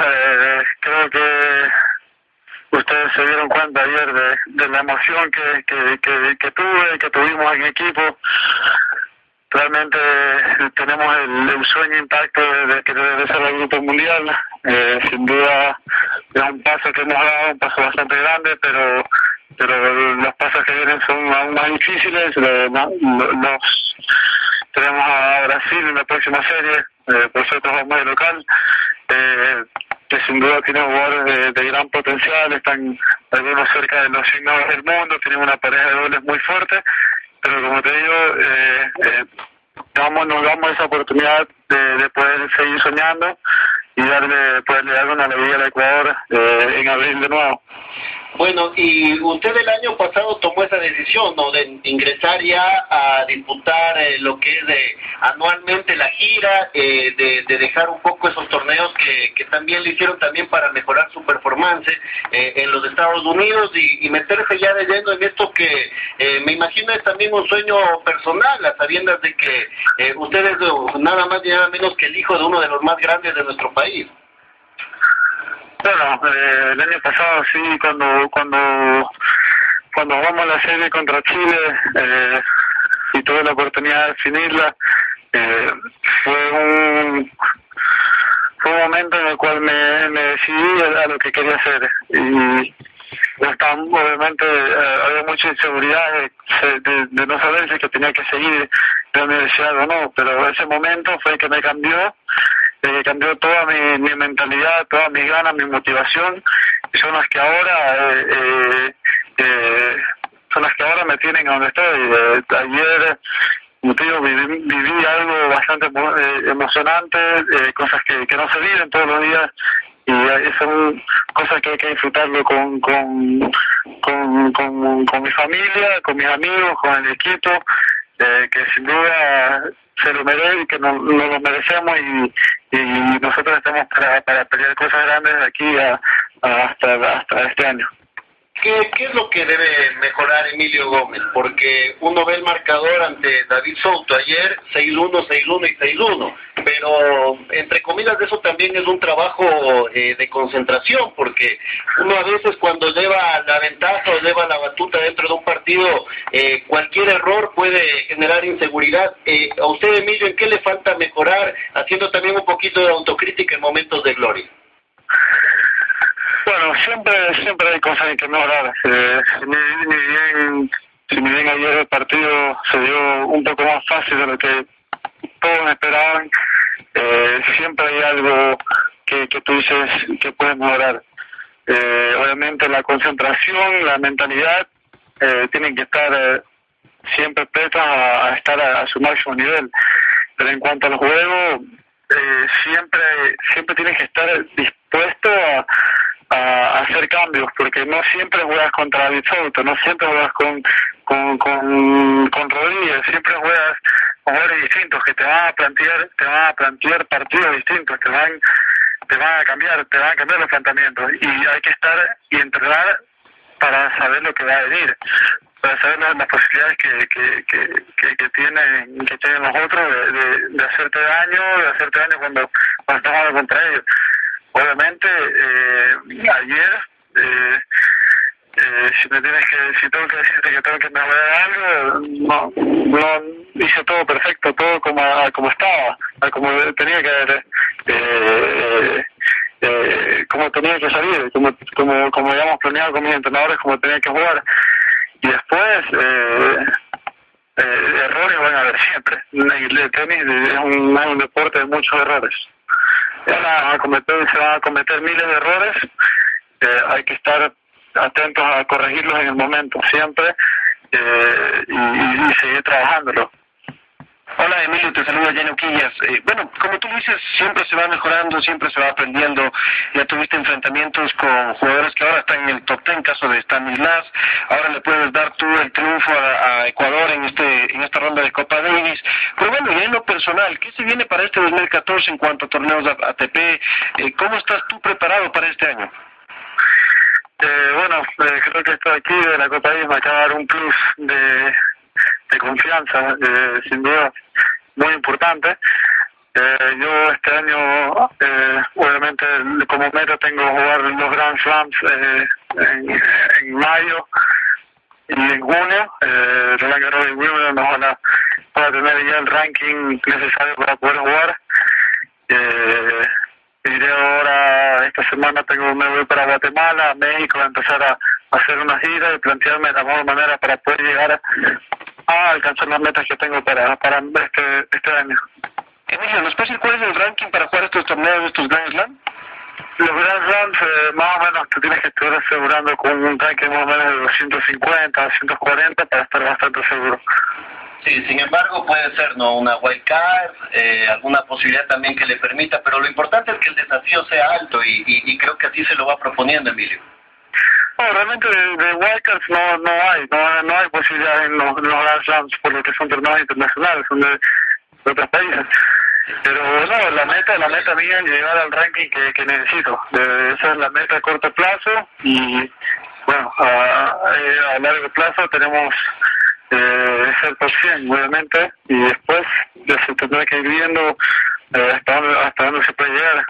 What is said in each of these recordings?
eh, creo que ustedes se dieron cuenta ayer de, de la emoción que, que, que, que tuve, que tuvimos en equipo. Realmente tenemos el, sueño intacto de, que debe ser el grupo mundial. Eh, sin duda es un paso que hemos dado, un paso bastante grande, pero pero los pasos que vienen son aún más difíciles. Los, tenemos a Brasil en la próxima serie, eh, nosotros vamos de local. Eh, que sin duda tienen jugadores de, de, gran potencial, están algunos cerca de los signos del mundo, tienen una pareja de dobles muy fuerte, pero como te digo, eh, eh, damos, nos damos esa oportunidad de, de poder seguir soñando y darle, poderle dar una alegría al Ecuador eh, en abril de nuevo. Bueno, y usted el año pasado tomó esa decisión, ¿no? De ingresar ya a disputar eh, lo que es de, anualmente la gira, eh, de, de, dejar un poco esos torneos que, que también le hicieron también para mejorar su performance eh, en los Estados Unidos y, y, meterse ya de lleno en esto que eh, me imagino es también un sueño personal, a sabiendas de que eh, usted es nada más y nada menos que el hijo de uno de los más grandes de nuestro país. Bueno, eh, el año pasado sí, cuando cuando cuando jugamos la serie contra Chile eh, y tuve la oportunidad de definirla, eh, fue un fue un momento en el cual me, me decidí a, lo que quería hacer. Y estaba, obviamente eh, había mucha inseguridad de, de, de, no saber si que tenía que seguir de la universidad o no, pero ese momento fue el que me cambió eh, cambió toda mi, mi mentalidad, todas mis ganas, mi motivación, y son las que ahora eh, eh, eh, son las que ahora me tienen a donde estoy. Eh, ayer, viví, viví algo bastante eh, emocionante, cosas que, que no se viven todos los días y son cosas que hay que disfrutarlo con, con, con, con, con mi familia, con mis amigos, con el equipo, eh, que sin duda se lo merece y que no, no lo merecemos y, y nosotros estamos para, para pelear cosas grandes de aquí a hasta, hasta este año. ¿Qué, ¿Qué es lo que debe mejorar Emilio Gómez? Porque uno ve el marcador ante David Souto ayer, 6-1, 6-1 y 6-1, pero entre comillas eso también es un trabajo eh, de concentración, porque uno a veces cuando lleva la ventaja o lleva la batuta dentro de un partido, eh, cualquier error puede generar inseguridad. Eh, a usted, Emilio, ¿en qué le falta mejorar, haciendo también un poquito de autocrítica en momentos de gloria? Bueno, siempre siempre hay cosas en que mejorar. Eh, ni, ni bien, si ni bien ayer el partido se dio un poco más fácil de lo que todos esperaban, eh, siempre hay algo que, que tú dices que puedes mejorar. Eh, obviamente la concentración, la mentalidad, eh, tienen que estar eh, siempre prestas a, estar a, su máximo nivel. Pero en cuanto al juego, eh, siempre siempre tienes que estar dispuesto a a hacer cambios porque no siempre juegas contra Souto, no siempre juegas con con, con, Rodríguez, siempre juegas con jugadores distintos que te van a plantear, te van a plantear partidos distintos, te van, te van a cambiar, te van a cambiar los planteamientos y hay que estar y entrenar para saber lo que va a venir, para saber las, posibilidades que, que, que, que, tienen, que tienen los otros de, hacerte daño, de hacerte daño cuando, cuando estás contra ellos. Obviamente eh, ayer eh, eh, si me tienes que si tengo que decirte que tengo que mejorar algo no no hice todo perfecto todo como como estaba como tenía que haber eh, eh, como tenía que salir como como como habíamos planeado con mis entrenadores como tenía que jugar. Y después eh, eh, errores van a haber siempre. El tenis es un, es un deporte de muchos errores. Van a cometer, se van a cometer miles de errores, eh, hay que estar atentos a corregirlos en el momento siempre eh, y, seguir trabajándolo. Hola Emilio, te saluda Jenny Quillas. Eh, bueno, como tú dices, siempre se va mejorando, siempre se va aprendiendo. Ya tuviste enfrentamientos con jugadores que ahora están en el top ten, caso de Stanislas. Ahora le puedes dar tú el triunfo a, a, Ecuador en este en esta ronda de Copa Davis. Pero bueno, y en lo personal, ¿qué se viene para este 2014 en cuanto a torneos ATP? Eh, ¿Cómo estás tú preparado para este año? Eh, bueno, creo que esto aquí de la Copa Davis me acaba de dar un plus de confianza, eh, sin duda muy importante. Eh, yo este año, eh, obviamente, como meta tengo jugar los Grand Slams eh, en, mayo y en junio. Eh, Roland Garros y Wimbledon, pueda tener ya el ranking necesario para poder jugar. Eh, iré ahora, esta semana tengo me voy para Guatemala, México, a empezar a, hacer una gira y plantearme de la mejor manera para poder llegar a, alcanzar las metas que tengo para, para este, este año. Emilio, ¿nos puedes decir cuál es el ranking para jugar estos torneos, estos Grand Slam? Los Grand Slams, eh, más o menos, te tienes que estar asegurando con un ranking más o menos de 250, 240 para estar bastante seguro. Sí, sin embargo puede ser no una wild card, eh, alguna posibilidad también que le permita, pero lo importante es que el desafío sea alto y, y, creo que así se lo va proponiendo Emilio. No, realmente de, de wildcards no, no hay, no, no hay posibilidad en los, en los por lo que son torneos internacionales, son de, otros países. Pero no, la meta, la meta mía es llegar al ranking que, que necesito. De, esa es la meta a corto plazo y bueno, a largo plazo tenemos eh, ser por 100, obviamente, y después ya se tendrá que ir viendo eh, hasta, dónde, hasta dónde se puede llegar.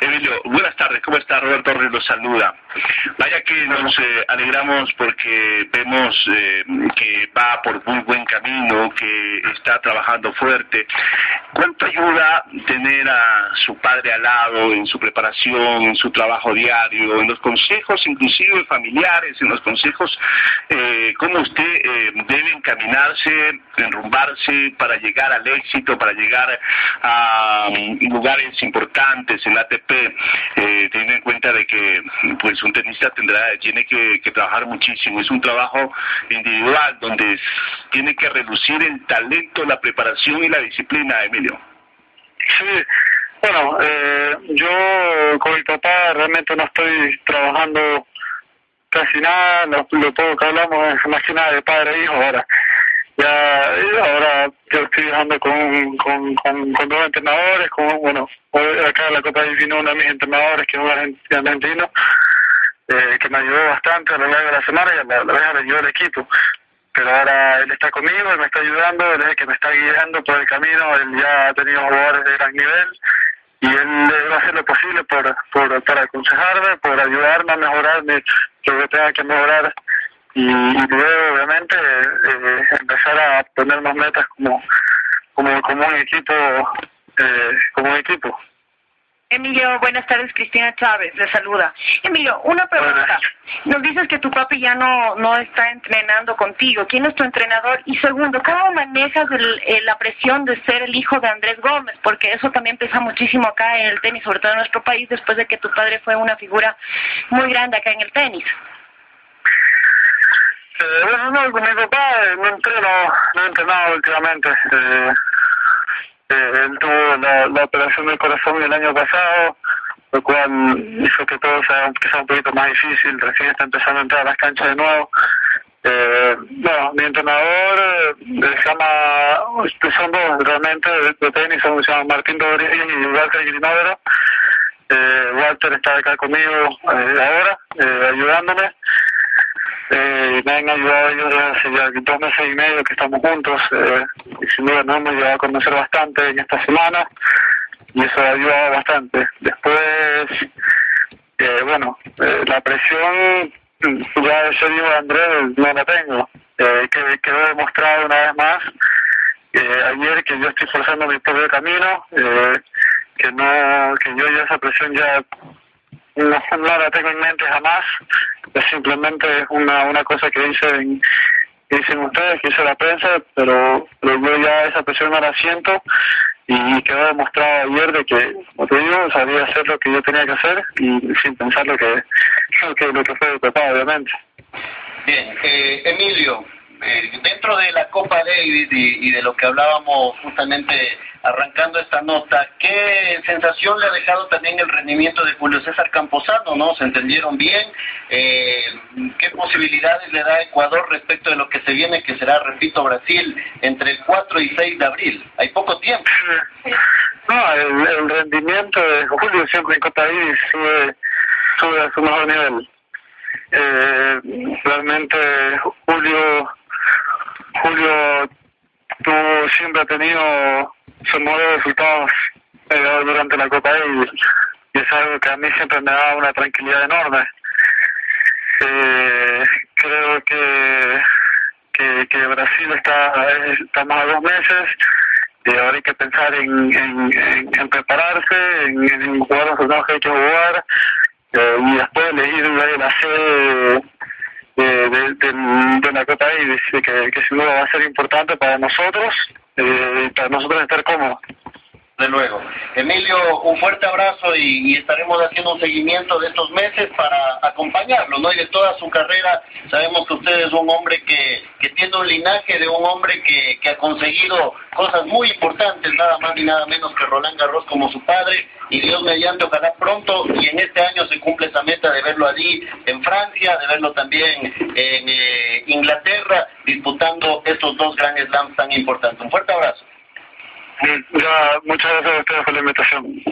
Emilio, buenas tardes, ¿cómo está? Roberto Torres los saluda. Vaya que nos eh, alegramos porque vemos eh, que va por muy buen camino, que está trabajando fuerte. ¿Cuánto ayuda tener a su padre al lado en su preparación, en su trabajo diario, en los consejos inclusive familiares, en los consejos eh, cómo usted eh, debe encaminarse, enrumbarse para llegar al éxito, para llegar a um, lugares importantes en ATP, eh, teniendo en cuenta de que pues un tenista tendrá tiene que, trabajar muchísimo, es un trabajo individual donde tiene que reducir el talento, la preparación y la disciplina, Sí, bueno, eh, yo con mi papá realmente no estoy trabajando casi nada, lo, lo poco que hablamos es más que nada de padre e hijo ahora. Ya, ahora yo estoy viajando con, con, con, dos entrenadores, con, bueno, acá en la Copa vino uno de mis entrenadores que es un argentino, eh, que me ayudó bastante a lo largo de la semana y a la, vez ayudó el equipo. Pero ahora él está conmigo, él me está ayudando, él es el que me está guiando por el camino, él ya ha tenido jugadores de gran nivel y él va a hacer lo posible por, por, para aconsejarme, por ayudarme a mejorar lo que tenga que mejorar y, luego obviamente eh, empezar a ponernos metas como, como, como un equipo, eh, como un equipo. Emilio, buenas tardes, Cristina Chávez, le saluda. Emilio, una pregunta. Nos dices que tu papi ya no, no está entrenando contigo. ¿Quién es tu entrenador? Y segundo, ¿cómo manejas el, el, la presión de ser el hijo de Andrés Gómez? Porque eso también pesa muchísimo acá en el tenis, sobre todo en nuestro país, después de que tu padre fue una figura muy grande acá en el tenis. Eh, bueno, no, con mi papá eh, no entreno, no he entrenado últimamente. Eh, eh, él tuvo la, la operación del corazón el año pasado, lo cual hizo que todo sea, un poquito más difícil, recién está empezando a entrar a las canchas de nuevo. Eh, bueno, mi entrenador eh, se llama, son dos realmente de, tenis, se llama Martín Rodríguez y Walter Grinodero. Eh, Walter está acá conmigo eh, ahora, eh, ayudándome. Me han ayudado ellos hace ya dos meses y medio que estamos juntos eh, y sin duda nos hemos llevado a conocer bastante en esta semana y eso ha ayudado bastante. Después, eh, bueno, eh, la presión ya de ser hijo de Andrés no la tengo, eh, que quedó demostrado una vez más eh, ayer que yo estoy forzando mi propio camino, eh, que no, que yo ya esa presión ya no, no la tengo en mente jamás, es simplemente una, una cosa que dicen, dicen ustedes, que dice la prensa, pero, pero yo ya esa presión no la siento y quedó demostrado ayer de que, como te digo, sabía hacer lo que yo tenía que hacer y sin pensar lo que, lo que, lo que fue mi papá, obviamente. Bien, eh, Emilio, eh, dentro de la Copa David y, de lo que hablábamos justamente arrancando esta nota, ¿qué sensación le ha dejado también el rendimiento de Julio César Camposano? ¿no? ¿Se entendieron bien? Eh, ¿Qué posibilidades le da Ecuador respecto de lo que se viene, que será, repito, Brasil, entre el 4 y 6 de abril? Hay poco tiempo. No, el, el rendimiento de Julio siempre en Copa David sube, sube a su mejor nivel. Eh, realmente Julio Julio tuvo, siempre ha tenido sumó de resultados durante la Copa Davis y es algo que a mí siempre me da una tranquilidad enorme. Eh, creo que, que, Brasil está estamos a dos meses y ahora hay que pensar en, en, prepararse, en, jugar los torneos que hay que jugar eh, y después elegir la sede de, de, de, Copa Davis, que, que sin duda va a ser importante para nosotros eh, y para nosotros estar cómodos. De luego. Emilio, un fuerte abrazo y, estaremos haciendo un seguimiento de estos meses para acompañarlo, ¿no? Y de toda su carrera, sabemos que usted es un hombre que, que tiene un linaje de un hombre que, que ha conseguido cosas muy importantes, nada más ni nada menos que Roland Garros como su padre, y Dios mediante, ojalá pronto y en este año se cumple esa meta de verlo allí en Francia, de verlo también en eh, Inglaterra, disputando estos dos grandes slams tan importantes. Un fuerte abrazo. Ya, muchas gracias a ustedes por la invitación.